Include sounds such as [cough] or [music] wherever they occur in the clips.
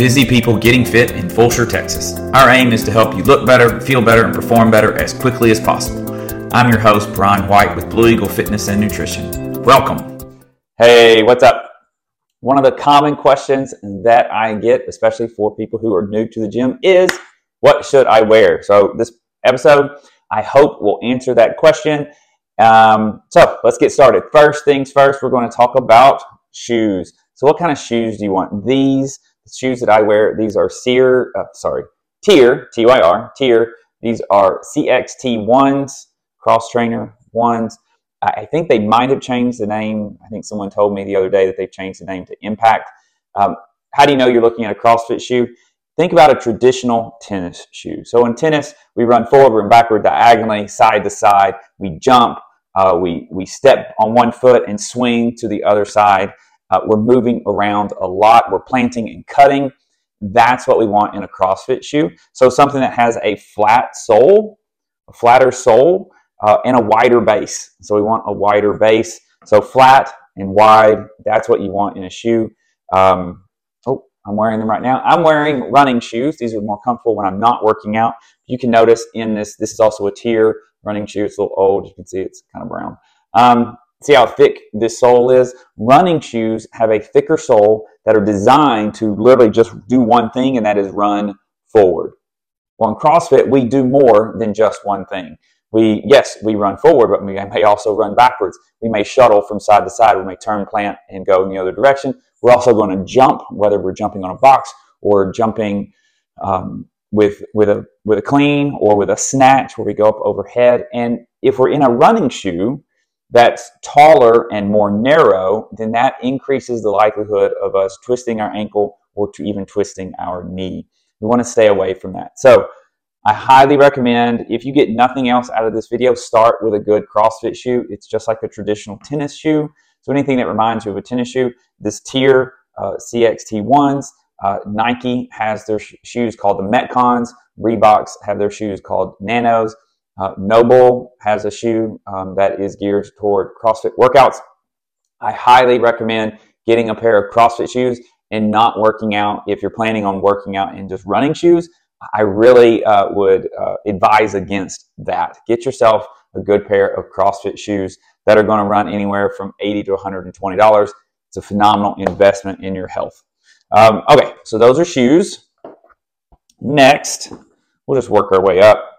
busy people getting fit in Fulshear, Texas. Our aim is to help you look better, feel better, and perform better as quickly as possible. I'm your host, Brian White with Blue Eagle Fitness and Nutrition. Welcome. Hey, what's up? One of the common questions that I get, especially for people who are new to the gym, is what should I wear? So, this episode, I hope, will answer that question. Um, so, let's get started. First things first, we're going to talk about shoes. So, what kind of shoes do you want? These shoes that I wear, these are Sear, uh, sorry, Tyr, T Y R, Tyr. These are CXT ones, cross trainer ones. I think they might have changed the name. I think someone told me the other day that they've changed the name to Impact. Um, how do you know you're looking at a CrossFit shoe? Think about a traditional tennis shoe. So in tennis, we run forward and backward diagonally, side to side. We jump, uh, we, we step on one foot and swing to the other side. Uh, we're moving around a lot. We're planting and cutting. That's what we want in a CrossFit shoe. So something that has a flat sole, a flatter sole, uh, and a wider base. So we want a wider base. So flat and wide, that's what you want in a shoe. Um, oh, I'm wearing them right now. I'm wearing running shoes. These are more comfortable when I'm not working out. You can notice in this, this is also a Tyr running shoe. It's a little old. You can see it's kind of brown. Um, See how thick this sole is? Running shoes have a thicker sole that are designed to literally just do one thing, and that is run forward. Well, in CrossFit, we do more than just one thing. We, yes, we run forward, but we may also run backwards. We may shuttle from side to side. We may turn plant and go in the other direction. We're also going to jump, whether we're jumping on a box or jumping um, with with a with a clean or with a snatch, where we go up overhead. And if we're in a running shoe, that's taller and more narrow, then that increases the likelihood of us twisting our ankle or to even twisting our knee. We want to stay away from that. So I highly recommend if you get nothing else out of this video, start with a good CrossFit shoe. It's just like a traditional tennis shoe. So anything that reminds you of a tennis shoe, this TYR uh, CXT1s, uh, Nike has their sh- shoes called the Metcons. Reeboks have their shoes called Nanos. Uh, NOBULL has a shoe um, that is geared toward CrossFit workouts. I highly recommend getting a pair of CrossFit shoes and not working out if you're planning on working out in just running shoes. I really uh, would uh, advise against that. Get yourself a good pair of CrossFit shoes that are going to run anywhere from 80 to 120 dollars. It's a phenomenal investment in your health. Um, okay, so those are shoes. Next, we'll just work our way up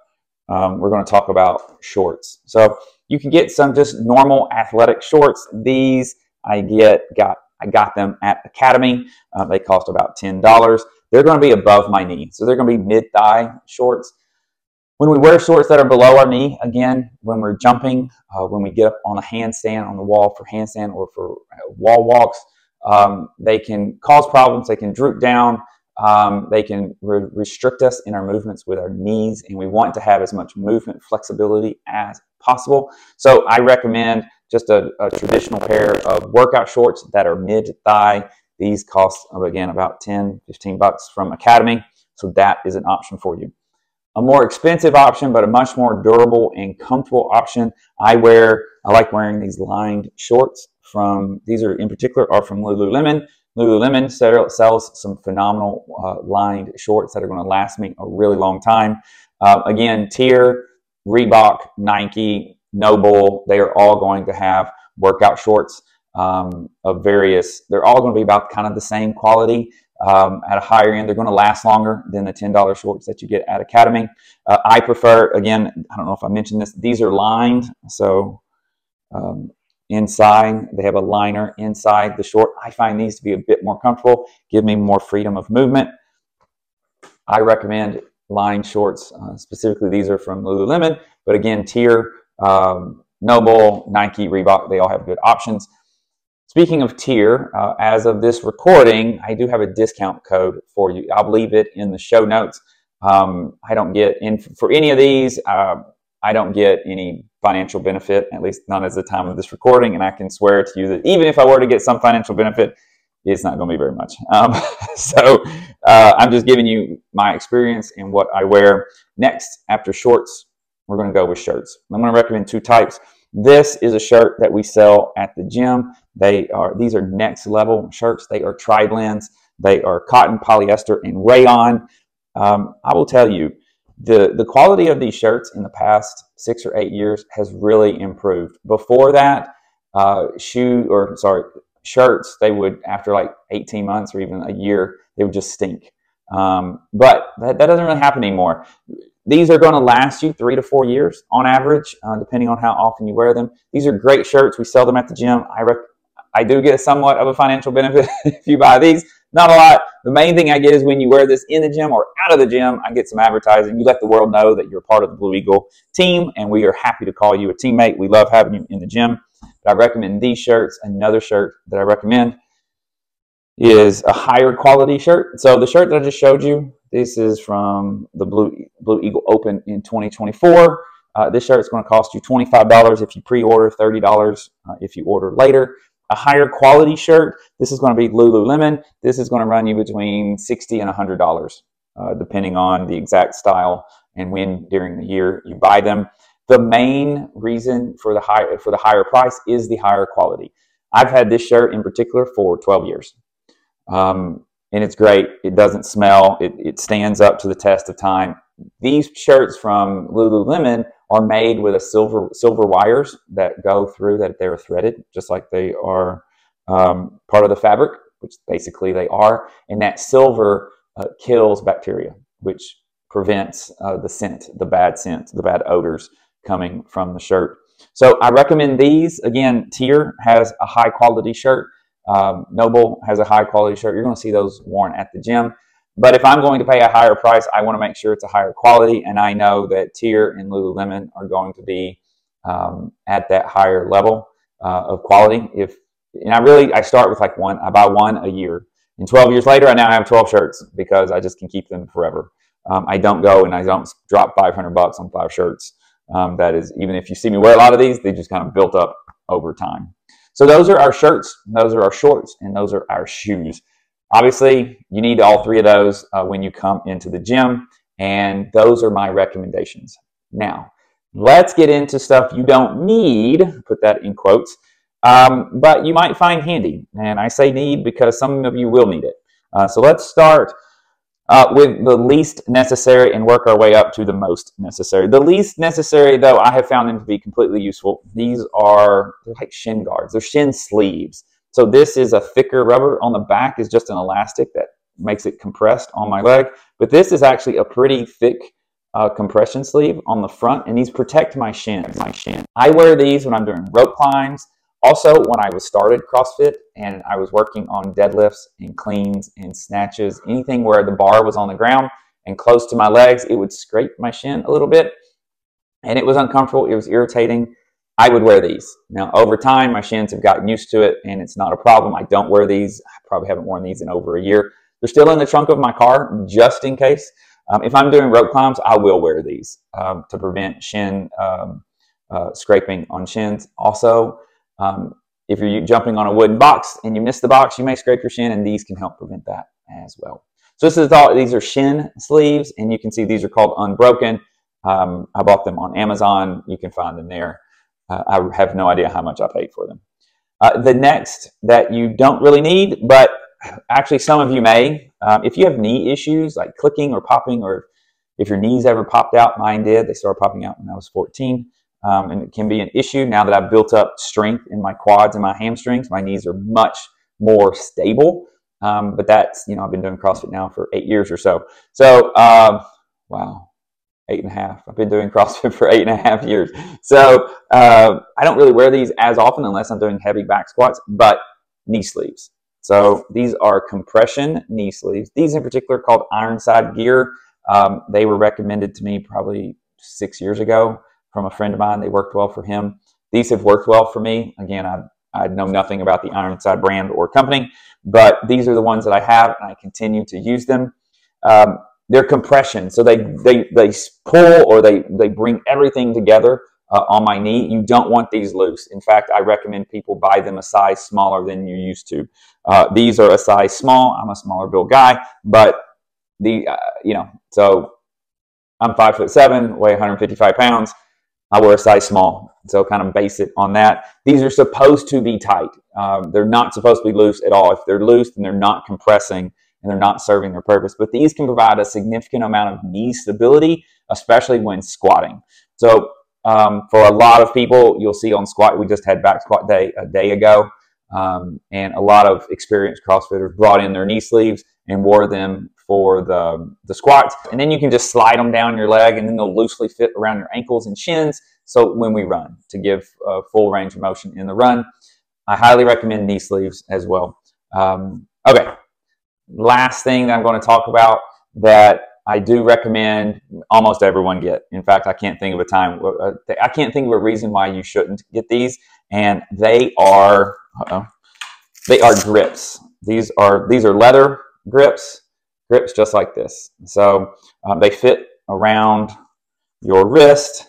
um, we're going to talk about shorts. So you can get some just normal athletic shorts. These I get got I got them at Academy. Uh, they cost about ten dollars. They're going to be above my knee, so they're going to be mid thigh shorts. When we wear shorts that are below our knee, again, when we're jumping, uh, when we get up on a handstand on the wall for handstand or for uh, wall walks, um, they can cause problems. They can droop down. Um, they can re- restrict us in our movements with our knees, and we want to have as much movement flexibility as possible. So I recommend just a, a traditional pair of workout shorts that are mid thigh. These cost, again, about 10, 15 bucks from Academy. So that is an option for you. A more expensive option, but a much more durable and comfortable option. I wear, I like wearing these lined shorts from, these are in particular are from Lululemon. Lululemon sells some phenomenal uh, lined shorts that are going to last me a really long time. Uh, again, TYR, Reebok, Nike, NOBULL, they are all going to have workout shorts um, of various, they're all going to be about kind of the same quality. Um, at a higher end, they're going to last longer than the $10 shorts that you get at Academy. Uh, I prefer, again, I don't know if I mentioned this, these are lined. So um, inside. They have a liner inside the short. I find these to be a bit more comfortable, give me more freedom of movement. I recommend line shorts. Uh, specifically, these are from Lululemon, but again, TYR, um, NOBULL, Nike, Reebok, they all have good options. Speaking of TYR, uh, as of this recording, I do have a discount code for you. I'll leave it in the show notes. Um, I don't get in for any of these. Uh, I don't get any financial benefit, at least not as the time of this recording. And I can swear to you that even if I were to get some financial benefit, it's not going to be very much. Um, [laughs] so uh, I'm just giving you my experience and what I wear. Next, after shorts, we're going to go with shirts. I'm going to recommend two types. This is a shirt that we sell at the gym. They are these are next level shirts. They are tri blends. They are cotton, polyester, and rayon. Um, I will tell you, the, the quality of these shirts in the past six or eight years has really improved. Before that, uh, shoe or sorry, shirts, they would, after like 18 months or even a year, they would just stink. Um, but that, that doesn't really happen anymore. These are going to last you three to four years on average, uh, depending on how often you wear them. These are great shirts. We sell them at the gym. I, rec- I do get somewhat of a financial benefit [laughs] if you buy these. Not a lot. The main thing I get is when you wear this in the gym or out of the gym, I get some advertising. You let the world know that you're part of the Blue Eagle team, and we are happy to call you a teammate. We love having you in the gym. But I recommend these shirts. Another shirt that I recommend is a higher quality shirt. So the shirt that I just showed you, this is from the Blue Blue Eagle Open in 2024. Uh, this shirt is going to cost you $25 if you pre-order, $30 uh, if you order later. A higher quality shirt, this is going to be Lululemon. This is going to run you between 60 and $100, uh, depending on the exact style and when during the year you buy them. The main reason for the high for the higher price is the higher quality. I've had this shirt in particular for 12 years. Um, and it's great. It doesn't smell. It, it stands up to the test of time. These shirts from Lululemon are made with a silver silver wires that go through that they're threaded, just like they are um, part of the fabric, which basically they are. And that silver uh, kills bacteria, which prevents uh, the scent, the bad scent, the bad odors coming from the shirt. So I recommend these. Again, TYR has a high quality shirt. Um, NOBULL has a high quality shirt. You're going to see those worn at the gym. But if I'm going to pay a higher price, I want to make sure it's a higher quality. And I know that TYR and Lululemon are going to be um, at that higher level uh, of quality. If and I really I start with like one, I buy one a year. And 12 years later, I now have 12 shirts because I just can keep them forever. Um, I don't go and I don't drop 500 bucks on five shirts. Um, that is, even if you see me wear a lot of these, they just kind of built up over time. So those are our shirts, those are our shorts, and those are our shoes. Obviously, you need all three of those uh, when you come into the gym, and those are my recommendations. Now, let's get into stuff you don't need, put that in quotes, um, but you might find handy. And I say need because some of you will need it. Uh, so let's start uh, with the least necessary and work our way up to the most necessary. The least necessary, though, I have found them to be completely useful. These are like shin guards, they're shin sleeves. So this is a thicker rubber on the back is just an elastic that makes it compressed on my leg. But this is actually a pretty thick uh, compression sleeve on the front, and these protect my shins. My shin. I wear these when I'm doing rope climbs. Also, when I was started CrossFit and I was working on deadlifts and cleans and snatches, anything where the bar was on the ground and close to my legs, it would scrape my shin a little bit. And it was uncomfortable, it was irritating. I would wear these. Now, over time, my shins have gotten used to it and it's not a problem. I don't wear these. I probably haven't worn these in over a year. They're still in the trunk of my car just in case. Um, if I'm doing rope climbs, I will wear these um, to prevent shin um, uh, scraping on shins. Also, um, if you're jumping on a wooden box and you miss the box, you may scrape your shin, and these can help prevent that as well. So this is all. These are shin sleeves, and you can see these are called Unbroken. Um, I bought them on Amazon. You can find them there. Uh, I have no idea how much I paid for them. Uh, the next that you don't really need, but actually some of you may, um, if you have knee issues like clicking or popping, or if your knees ever popped out, mine did. They started popping out when I was 14 um, and it can be an issue now that I've built up strength in my quads and my hamstrings. My knees are much more stable. Um, but that's, you know, I've been doing CrossFit now for eight years or so. So, um, wow, eight and a half. I've been doing [laughs] CrossFit for eight and a half years. So, uh, I don't really wear these as often unless I'm doing heavy back squats, but knee sleeves. So, these are compression knee sleeves. These in particular called Ironside Gear. Um, they were recommended to me probably six years ago from a friend of mine. They worked well for him. These have worked well for me. Again, I, I know nothing about the Ironside brand or company, but these are the ones that I have, and I continue to use them. Um, they're compression, so they they they pull or they they bring everything together uh, on my knee. You don't want these loose. In fact, I recommend people buy them a size smaller than you used to. Uh, these are a size small. I'm a smaller build guy, but the uh, you know so I'm five foot seven, weigh 155 pounds. I wear a size small, so kind of base it on that. These are supposed to be tight. Um, they're not supposed to be loose at all. If they're loose, then they're not compressing, and they're not serving their purpose. But these can provide a significant amount of knee stability, especially when squatting. So um, for a lot of people, you'll see on squat, we just had back squat day a day ago. Um, and a lot of experienced CrossFitters brought in their knee sleeves and wore them for the, the squats. And then you can just slide them down your leg and then they'll loosely fit around your ankles and shins. So when we run, to give full range of motion in the run, I highly recommend knee sleeves as well. Um, okay, last thing that I'm going to talk about that I do recommend almost everyone get. In fact, I can't think of a time, uh, I can't think of a reason why you shouldn't get these. And they are, they are grips. These are these are leather grips, grips just like this. So um, they fit around your wrist,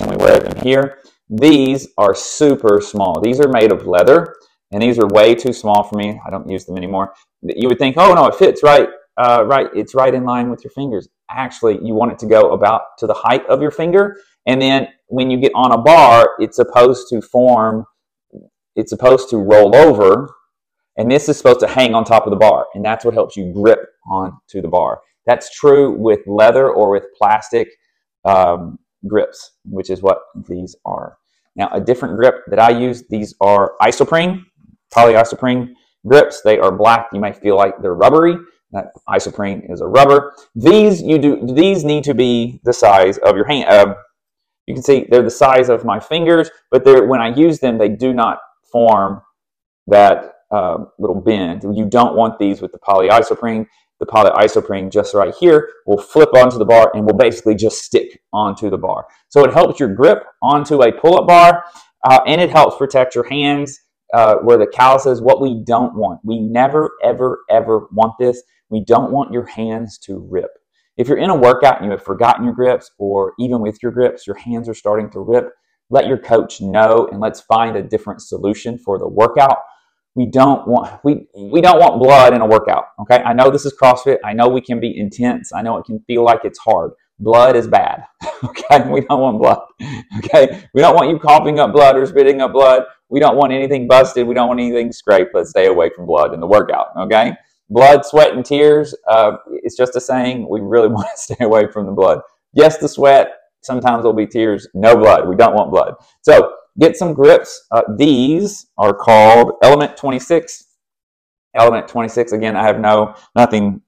and we wear them here. These are super small. These are made of leather, and these are way too small for me. I don't use them anymore. You would think, oh no, it fits right uh, right, it's right in line with your fingers. Actually, you want it to go about to the height of your finger. And then when you get on a bar, it's supposed to form, it's supposed to roll over. And this is supposed to hang on top of the bar. And that's what helps you grip onto the bar. That's true with leather or with plastic um, grips, which is what these are. Now, a different grip that I use, these are isoprene, polyisoprene grips. They are black. You might feel like they're rubbery. That isoprene is a rubber. These you do. These need to be the size of your hand. Uh, you can see they're the size of my fingers, but they're, when I use them, they do not form that uh, little bend. You don't want these with the polyisoprene. The polyisoprene just right here will flip onto the bar and will basically just stick onto the bar. So it helps your grip onto a pull-up bar, uh, and it helps protect your hands uh, where the calluses. What we don't want, we never, ever, ever want this. We don't want your hands to rip. If you're in a workout and you have forgotten your grips, or even with your grips, your hands are starting to rip, let your coach know and let's find a different solution for the workout. We don't want we we don't want blood in a workout. Okay, I know this is CrossFit. I know we can be intense. I know it can feel like it's hard. Blood is bad. [laughs] Okay, we don't want blood. [laughs] Okay, we don't want you coughing up blood or spitting up blood. We don't want anything busted. We don't want anything scraped. Let's stay away from blood in the workout. Okay blood, sweat, and tears. Uh, it's just a saying. We really [laughs] want to stay away from the blood. Yes, the sweat. Sometimes there'll be tears. No blood. We don't want blood. So get some grips. Uh, these are called Element 26. Element 26. Again, I have no nothing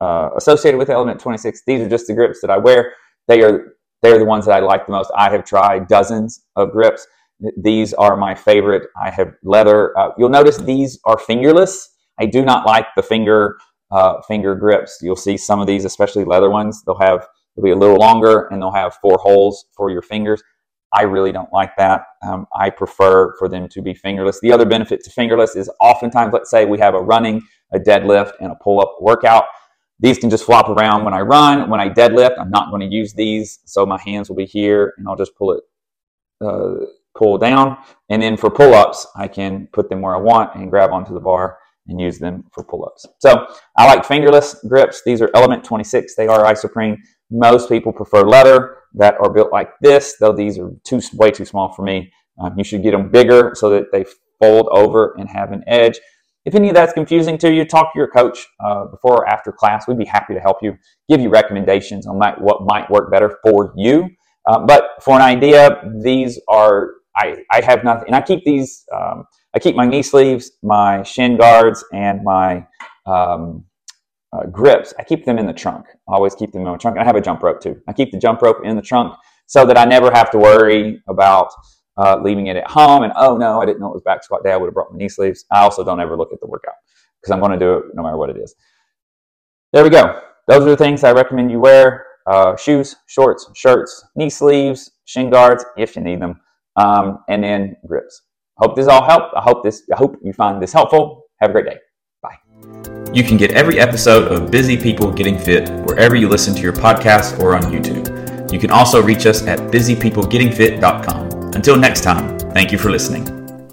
uh, associated with Element 26. These are just the grips that I wear. They are they're the ones that I like the most. I have tried dozens of grips. These are my favorite. I have leather. Uh, you'll notice these are fingerless. I do not like the finger uh, finger grips. You'll see some of these, especially leather ones. They'll have they'll be a little longer and they'll have four holes for your fingers. I really don't like that. Um, I prefer for them to be fingerless. The other benefit to fingerless is oftentimes, let's say we have a running, a deadlift, and a pull up workout. These can just flop around when I run. When I deadlift, I'm not going to use these, so my hands will be here, and I'll just pull it, uh, pull down. And then for pull ups, I can put them where I want and grab onto the bar and use them for pull-ups. So I like fingerless grips. These are Element 26. They are isoprene. Most people prefer leather that are built like this, though these are too way too small for me. Um, you should get them bigger so that they fold over and have an edge. If any of that's confusing to you, talk to your coach uh, before or after class. We'd be happy to help you, give you recommendations on what might work better for you. Uh, but for an idea, these are I, I have nothing, and I keep these. Um, I keep my knee sleeves, my shin guards, and my um, uh, grips. I keep them in the trunk. I always keep them in the trunk. And I have a jump rope too. I keep the jump rope in the trunk so that I never have to worry about uh, leaving it at home. And oh no, I didn't know it was back squat day. I would have brought my knee sleeves. I also don't ever look at the workout because I'm going to do it no matter what it is. There we go. Those are the things I recommend you wear: uh, shoes, shorts, shirts, knee sleeves, shin guards if you need them, um, and then grips. Hope this all helped. I hope this. I hope you find this helpful. Have a great day. Bye. You can get every episode of Busy People Getting Fit wherever you listen to your podcast or on YouTube. You can also reach us at busypeoplegettingfit.com. Until next time, thank you for listening.